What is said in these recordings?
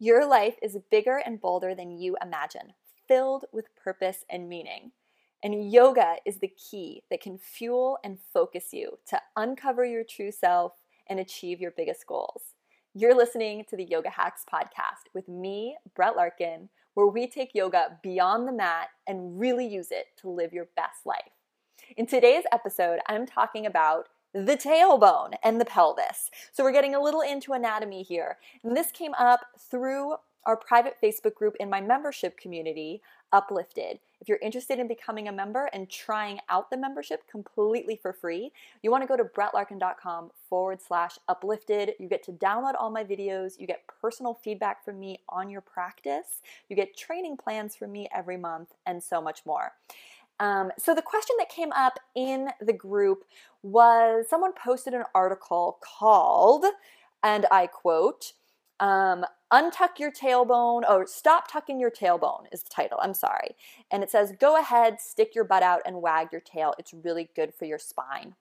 Your life is bigger and bolder than you imagine, filled with purpose and meaning. And yoga is the key that can fuel and focus you to uncover your true self and achieve your biggest goals. You're listening to the Yoga Hacks podcast with me, Brett Larkin, where we take yoga beyond the mat and really use it to live your best life. In today's episode, I'm talking about the tailbone and the pelvis. So we're getting a little into anatomy here. And this came up through our private Facebook group in my membership community, Uplifted. If you're interested in becoming a member and trying out the membership completely for free, you want to go to brettlarkin.com forward slash uplifted. You get to download all my videos. You get personal feedback from me on your practice. You get training plans from me every month and so much more. Um, so the question that came up in the group was someone posted an article called, and I quote, um, untuck your tailbone or stop tucking your tailbone is the title i'm sorry. And it says go ahead stick your butt out and wag your tail. It's really good for your spine.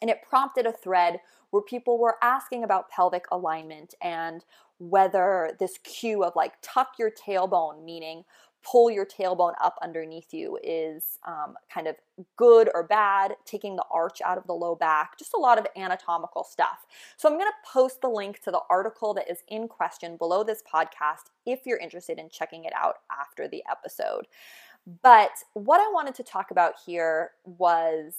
And it prompted a thread where people were asking about pelvic alignment and whether this cue of like tuck your tailbone meaning pull your tailbone up underneath you is um, kind of good or bad, taking the arch out of the low back, just a lot of anatomical stuff. So I'm going to post the link to the article that is in question below this podcast if you're interested in checking it out after the episode. But what I wanted to talk about here was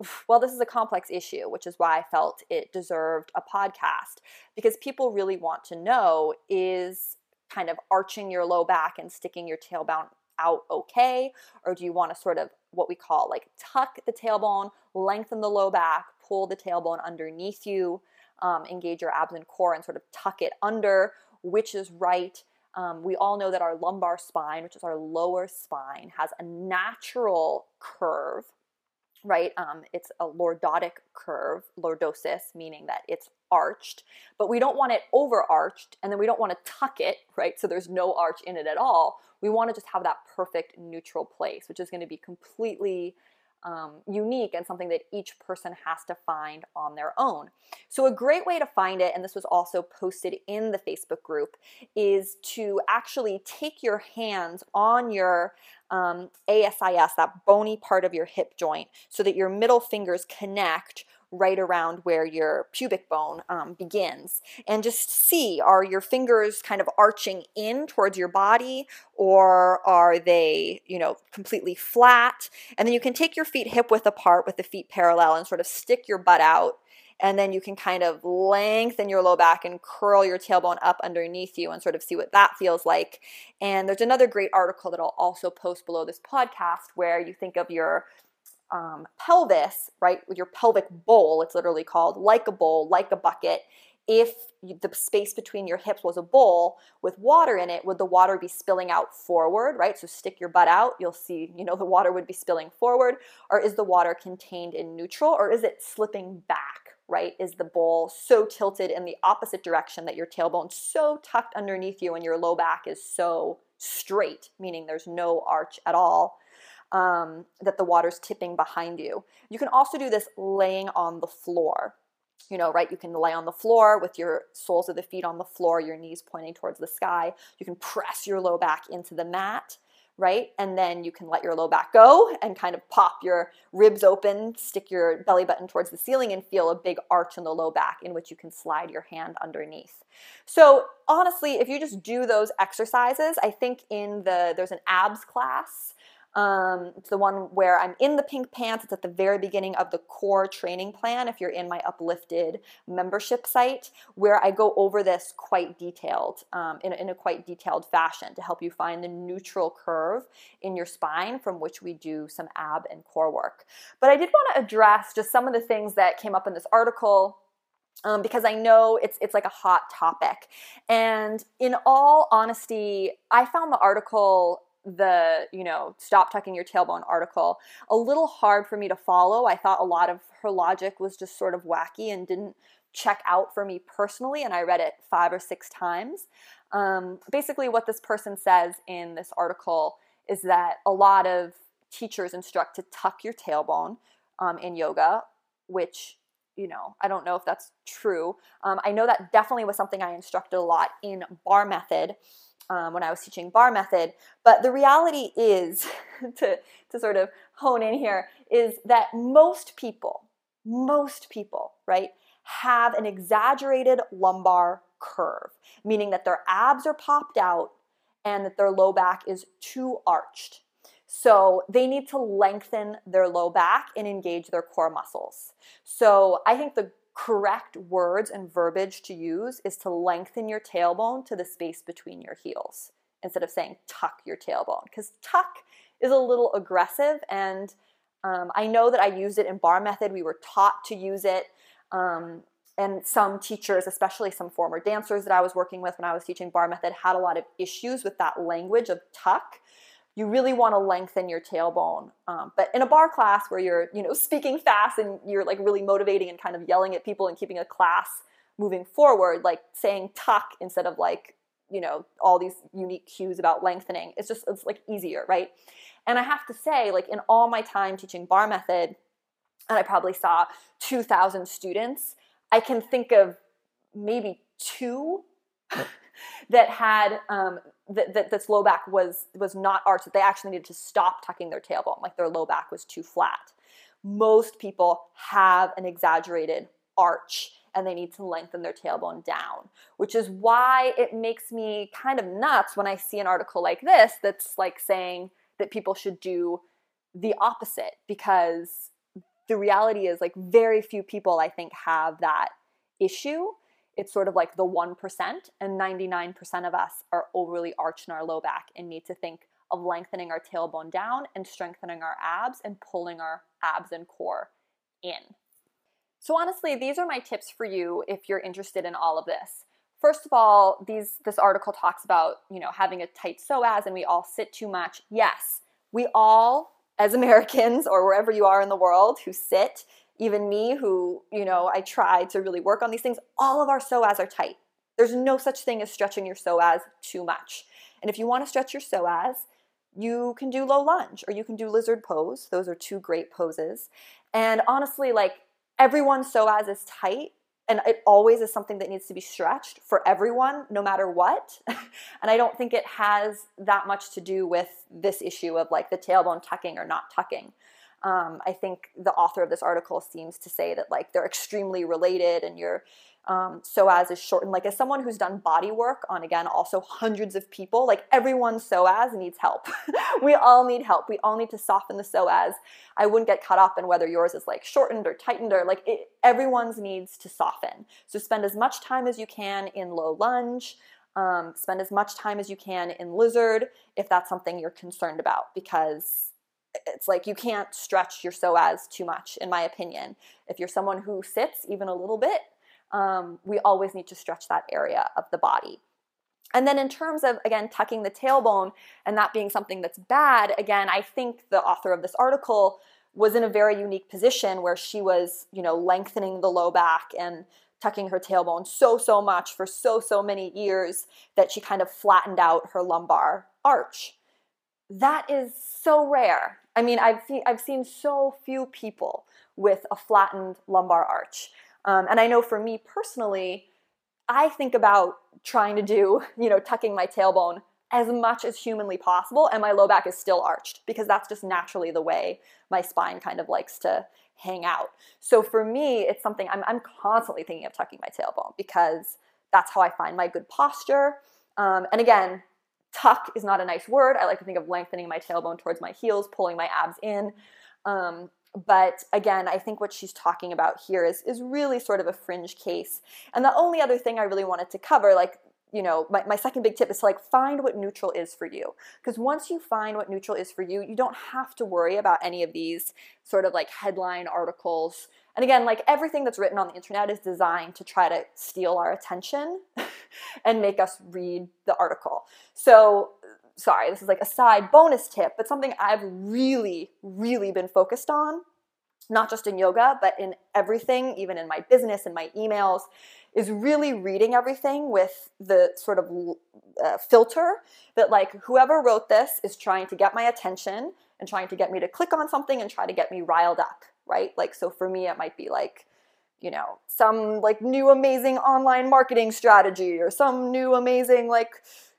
well, this is a complex issue, which is why I felt it deserved a podcast because people really want to know is kind of arching your low back and sticking your tailbone out okay? Or do you want to sort of what we call like tuck the tailbone, lengthen the low back, pull the tailbone underneath you, um, engage your abs and core, and sort of tuck it under, which is right? Um, we all know that our lumbar spine, which is our lower spine, has a natural curve right? Um, it's a lordotic curve, lordosis, meaning that it's arched, but we don't want it overarched and then we don't want to tuck it, right? So there's no arch in it at all. We want to just have that perfect neutral place, which is going to be completely um, unique and something that each person has to find on their own. So, a great way to find it, and this was also posted in the Facebook group, is to actually take your hands on your um, ASIS, that bony part of your hip joint, so that your middle fingers connect right around where your pubic bone um, begins. And just see are your fingers kind of arching in towards your body or are they, you know, completely flat? And then you can take your feet hip width apart with the feet parallel and sort of stick your butt out and then you can kind of lengthen your low back and curl your tailbone up underneath you and sort of see what that feels like. And there's another great article that I'll also post below this podcast where you think of your um, pelvis, right, with your pelvic bowl, it's literally called like a bowl, like a bucket. If the space between your hips was a bowl with water in it, would the water be spilling out forward, right? So stick your butt out, you'll see, you know, the water would be spilling forward. Or is the water contained in neutral or is it slipping back, right? Is the bowl so tilted in the opposite direction that your tailbone's so tucked underneath you and your low back is so straight, meaning there's no arch at all? Um, that the water's tipping behind you. You can also do this laying on the floor. You know, right? You can lay on the floor with your soles of the feet on the floor, your knees pointing towards the sky. You can press your low back into the mat right? And then you can let your low back go and kind of pop your ribs open, stick your belly button towards the ceiling, and feel a big arch in the low back in which you can slide your hand underneath. So, honestly, if you just do those exercises, I think in the there's an abs class um, it's the one where I'm in the pink pants. It's at the very beginning of the core training plan. If you're in my uplifted membership site, where I go over this quite detailed um, in, a, in a quite detailed fashion to help you find the neutral curve in your spine from which we do some ab and core work. But I did want to address just some of the things that came up in this article. Um, because I know it's it's like a hot topic, and in all honesty, I found the article the you know stop tucking your tailbone article a little hard for me to follow i thought a lot of her logic was just sort of wacky and didn't check out for me personally and i read it five or six times um, basically what this person says in this article is that a lot of teachers instruct to tuck your tailbone um, in yoga which you know, I don't know if that's true. Um, I know that definitely was something I instructed a lot in bar method um, when I was teaching bar method. But the reality is, to, to sort of hone in here, is that most people, most people, right, have an exaggerated lumbar curve, meaning that their abs are popped out and that their low back is too arched. So they need to lengthen their low back and engage their core muscles. So I think the correct words and verbiage to use is to lengthen your tailbone to the space between your heels instead of saying tuck your tailbone because tuck is a little aggressive and um, I know that I used it in bar method. We were taught to use it. Um, and some teachers, especially some former dancers that I was working with when I was teaching bar method, had a lot of issues with that language of tuck you really want to lengthen your tailbone. Um, but in a bar class where you're, you know, speaking fast and you're like really motivating and kind of yelling at people and keeping a class moving forward, like saying tuck instead of like, you know, all these unique cues about lengthening, it's just, it's like easier, right? And I have to say, like in all my time teaching bar method, and I probably saw 2,000 students, I can think of maybe two that had um, that, that this low back was was not arched that they actually needed to stop tucking their tailbone like their low back was too flat. Most people have an exaggerated arch and they need to lengthen their tailbone down which is why it makes me kind of nuts when i see an article like this that's like saying that people should do the opposite because the reality is like very few people i think have that issue it's sort of like the 1%, and 99% of us are overly arched in our low back and need to think of lengthening our tailbone down and strengthening our abs and pulling our abs and core in. So honestly, these are my tips for you if you're interested in all of this. First of all, these this article talks about, you know, having a tight psoas and we all sit too much. Yes, we all as Americans or wherever you are in the world who sit even me who, you know, I try to really work on these things, all of our psoas are tight. There's no such thing as stretching your psoas too much. And if you want to stretch your psoas, you can do low lunge or you can do lizard pose. Those are two great poses. And honestly, like everyone's psoas is tight and it always is something that needs to be stretched for everyone no matter what and i don't think it has that much to do with this issue of like the tailbone tucking or not tucking um, I think the author of this article seems to say that like they're extremely related and your um, psoas is shortened. Like as someone who's done body work on again also hundreds of people, like everyone's psoas needs help. we all need help. We all need to soften the psoas. I wouldn't get caught up in whether yours is like shortened or tightened or like it, everyone's needs to soften. So spend as much time as you can in low lunge. Um, spend as much time as you can in lizard if that's something you're concerned about because it's like you can't stretch your psoas too much, in my opinion. If you're someone who sits even a little bit, um, we always need to stretch that area of the body. And then in terms of again tucking the tailbone and that being something that's bad, again, I think the author of this article was in a very unique position where she was, you know, lengthening the low back and tucking her tailbone so so much for so so many years that she kind of flattened out her lumbar arch. That is so rare. I mean, I've seen I've seen so few people with a flattened lumbar arch, um, and I know for me personally, I think about trying to do you know tucking my tailbone as much as humanly possible, and my low back is still arched because that's just naturally the way my spine kind of likes to hang out. So for me, it's something I'm, I'm constantly thinking of tucking my tailbone because that's how I find my good posture. Um, and again, Tuck is not a nice word. I like to think of lengthening my tailbone towards my heels, pulling my abs in. Um, but again, I think what she's talking about here is, is really sort of a fringe case. And the only other thing I really wanted to cover, like, you know, my, my second big tip is to like find what neutral is for you. Because once you find what neutral is for you, you don't have to worry about any of these sort of like headline articles. And again, like everything that's written on the internet is designed to try to steal our attention. and make us read the article. So, sorry, this is like a side bonus tip, but something I've really, really been focused on, not just in yoga, but in everything, even in my business and my emails, is really reading everything with the sort of uh, filter that, like, whoever wrote this is trying to get my attention and trying to get me to click on something and try to get me riled up, right? Like, so for me, it might be like, you know, some like new amazing online marketing strategy or some new amazing like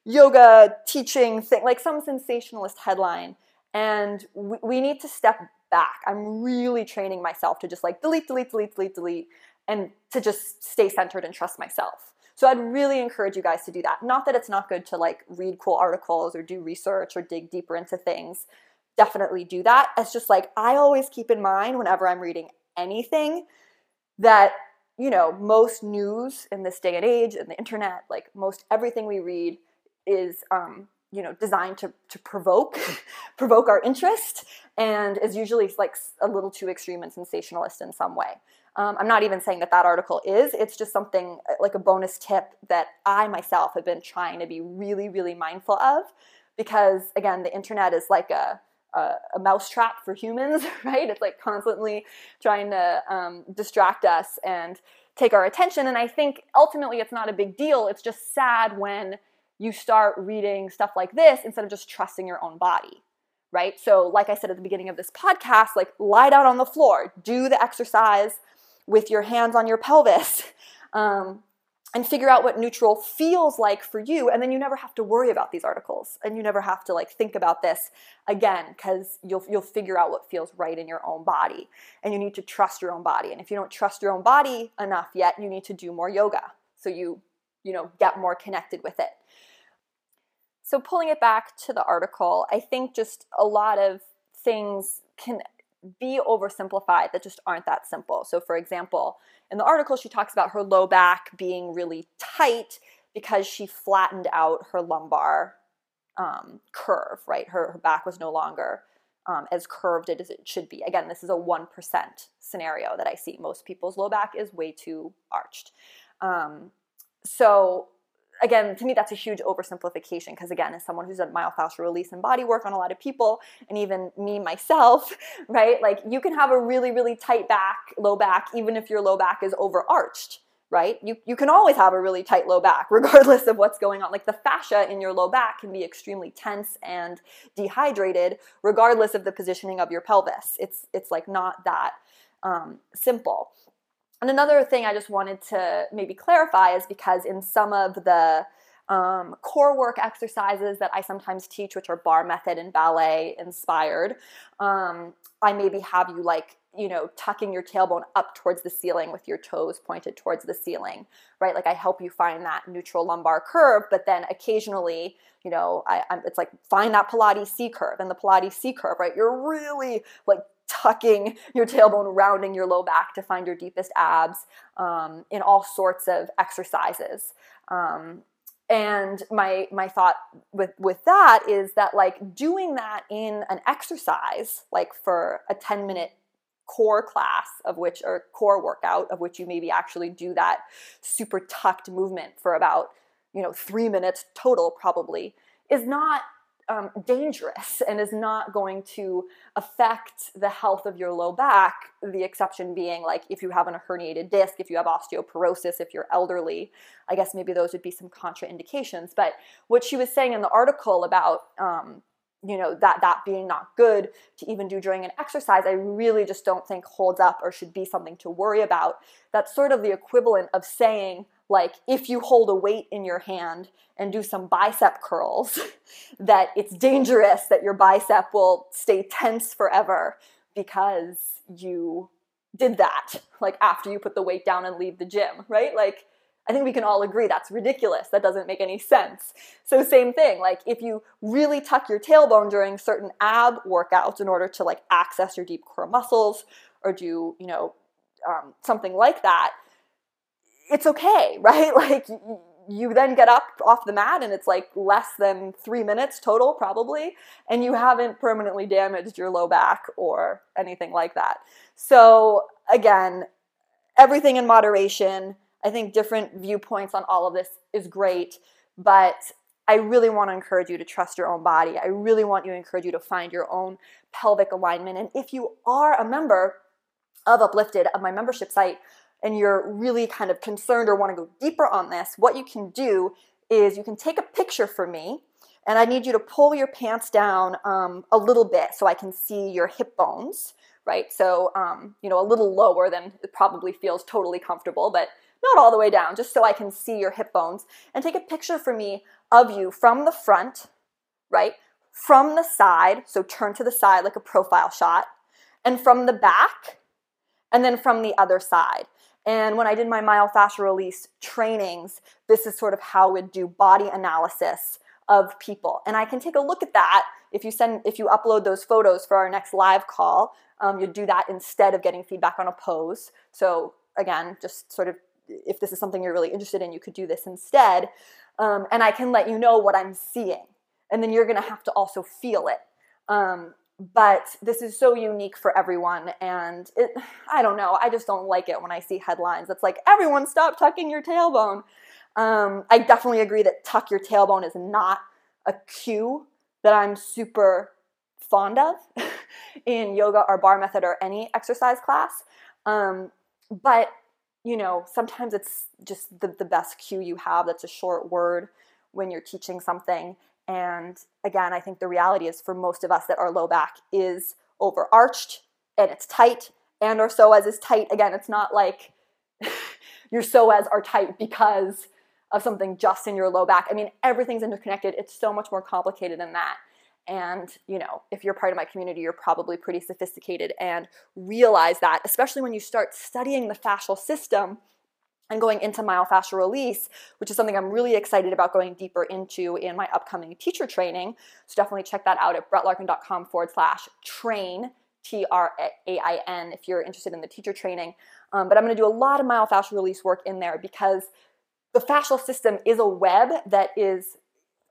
yoga teaching thing, like some sensationalist headline. And we, we need to step back. I'm really training myself to just like delete, delete, delete, delete, delete, and to just stay centered and trust myself. So I'd really encourage you guys to do that. Not that it's not good to like read cool articles or do research or dig deeper into things. Definitely do that. It's just like I always keep in mind whenever I'm reading anything that you know most news in this day and age and the internet like most everything we read is um, you know designed to, to provoke provoke our interest and is usually like a little too extreme and sensationalist in some way um, i'm not even saying that that article is it's just something uh, like a bonus tip that i myself have been trying to be really really mindful of because again the internet is like a a, a mousetrap for humans, right? It's like constantly trying to um, distract us and take our attention. And I think ultimately it's not a big deal. It's just sad when you start reading stuff like this instead of just trusting your own body, right? So, like I said at the beginning of this podcast, like lie down on the floor, do the exercise with your hands on your pelvis. Um, and figure out what neutral feels like for you and then you never have to worry about these articles and you never have to like think about this again because you'll you'll figure out what feels right in your own body and you need to trust your own body and if you don't trust your own body enough yet you need to do more yoga so you you know get more connected with it so pulling it back to the article i think just a lot of things can be oversimplified that just aren't that simple. So, for example, in the article, she talks about her low back being really tight because she flattened out her lumbar um, curve, right? Her, her back was no longer um, as curved as it should be. Again, this is a 1% scenario that I see. Most people's low back is way too arched. Um, so, again, to me, that's a huge oversimplification because, again, as someone who's done myofascial release and body work on a lot of people, and even me myself, right? Like, you can have a really, really tight back, low back, even if your low back is overarched, right? You, you can always have a really tight low back, regardless of what's going on. Like, the fascia in your low back can be extremely tense and dehydrated, regardless of the positioning of your pelvis. It's, it's like not that um, simple. And another thing I just wanted to maybe clarify is because in some of the um, core work exercises that I sometimes teach, which are bar method and ballet inspired, um, I maybe have you like, you know, tucking your tailbone up towards the ceiling with your toes pointed towards the ceiling, right? Like I help you find that neutral lumbar curve, but then occasionally, you know, I, it's like find that Pilates C curve and the Pilates C curve, right? You're really like tucking your tailbone, rounding your low back to find your deepest abs um, in all sorts of exercises. Um, and my my thought with with that is that like doing that in an exercise, like for a 10 minute core class of which or core workout of which you maybe actually do that super tucked movement for about you know three minutes total probably is not um, dangerous and is not going to affect the health of your low back. The exception being like if you have a herniated disc, if you have osteoporosis, if you're elderly, I guess maybe those would be some contraindications. But what she was saying in the article about um, you know that that being not good to even do during an exercise i really just don't think holds up or should be something to worry about that's sort of the equivalent of saying like if you hold a weight in your hand and do some bicep curls, that it's dangerous that your bicep will stay tense forever because you did that, like after you put the weight down and leave the gym, right? Like, I think we can all agree that's ridiculous. That doesn't make any sense. So, same thing, like if you really tuck your tailbone during certain ab workouts in order to like access your deep core muscles or do, you know, um, something like that, it's okay, right? Like you then get up off the mat and it's like less than three minutes total, probably, and you haven't permanently damaged your low back or anything like that. So, again, everything in moderation. I think different viewpoints on all of this is great, but I really want to encourage you to trust your own body. I really want you to encourage you to find your own pelvic alignment. And if you are a member of Uplifted, of my membership site, and you're really kind of concerned or want to go deeper on this, what you can do is you can take a picture for me and I need you to pull your pants down um, a little bit so I can see your hip bones, right? So, um, you know, a little lower than it probably feels totally comfortable, but not all the way down, just so I can see your hip bones. And take a picture for me of you from the front, right? From the side, so turn to the side like a profile shot, and from the back, and then from the other side. And when I did my myofascial release trainings, this is sort of how we'd do body analysis of people. And I can take a look at that if you send if you upload those photos for our next live call. Um, you'd do that instead of getting feedback on a pose. So again, just sort of if this is something you're really interested in, you could do this instead. Um, and I can let you know what I'm seeing. And then you're to have to also feel it. Um, but this is so unique for everyone. And it, I don't know, I just don't like it when I see headlines that's like, everyone stop tucking your tailbone. Um, I definitely agree that tuck your tailbone is not a cue that I'm super fond of in yoga or bar method or any exercise class. Um, but you know, sometimes it's just the, the best cue you have that's a short word when you're teaching something. And again, I think the reality is for most of us that our low back is overarched and it's tight, and our psoas is tight. Again, it's not like your psoas are tight because of something just in your low back. I mean, everything's interconnected. It's so much more complicated than that. And, you know, if you're part of my community, you're probably pretty sophisticated and realize that, especially when you start studying the fascial system and going into myofascial release, which is something I'm really excited about going deeper into in my upcoming teacher training. So definitely check that out at brettlarkin.com forward slash train, T R A I N, if you're interested in the teacher training. Um, but I'm going to do a lot of myofascial release work in there because the fascial system is a web that is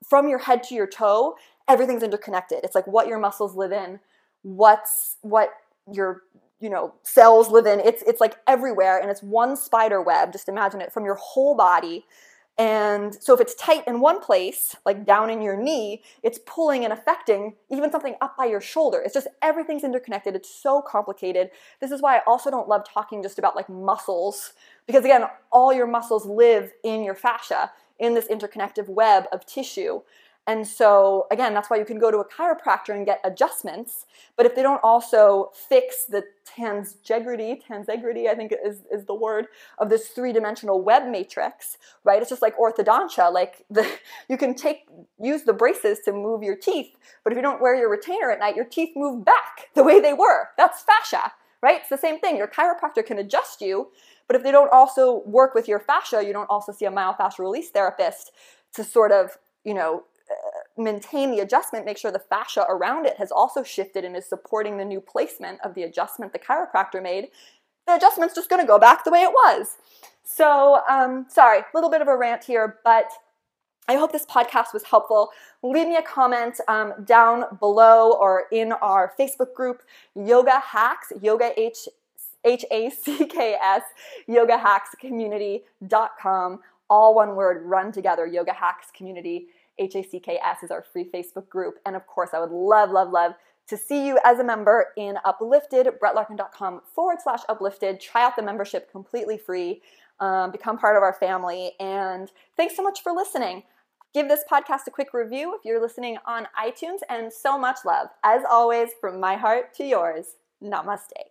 from your head to your toe everything's interconnected. It's like what your muscles live in, what's what your you know cells live in. It's it's like everywhere, and it's one spider web. Just imagine it from your whole body. And so if it's tight in one place, like down in your knee, it's pulling and affecting even something up by your shoulder. It's just everything's interconnected. It's so complicated. This is why I also don't love talking just about like muscles because again, all your muscles live in your fascia in this interconnective web of tissue. And so, again, that's why you can go to a chiropractor and get adjustments. But if they don't also fix the tensegrity, tensegrity, I think is, is the word, of this three dimensional web matrix, right? It's just like orthodontia. Like the, you can take, use the braces to move your teeth, but if you don't wear your retainer at night, your teeth move back the way they were. That's fascia, right? It's the same thing. Your chiropractor can adjust you, but if they don't also work with your fascia, you don't also see a myofascial release therapist to sort of, you know, maintain the adjustment, make sure the fascia around it has also shifted and is supporting the new placement of the adjustment the chiropractor made, the adjustment's just going to go back the way it was. So, um, sorry, a little bit of a rant here, but I hope this podcast was helpful. Leave me a comment um, down below or in our Facebook group, Yoga Hacks, Yoga H H A C K S, yogahackscommunity.com. All one word, run together, Yoga Hacks Community. HACKS is our free Facebook group. And of course, I would love, love, love to see you as a member in Uplifted, brettlarkin.com forward slash uplifted. Try out the membership completely free, um, become part of our family. And thanks so much for listening. Give this podcast a quick review if you're listening on iTunes, and so much love. As always, from my heart to yours, namaste.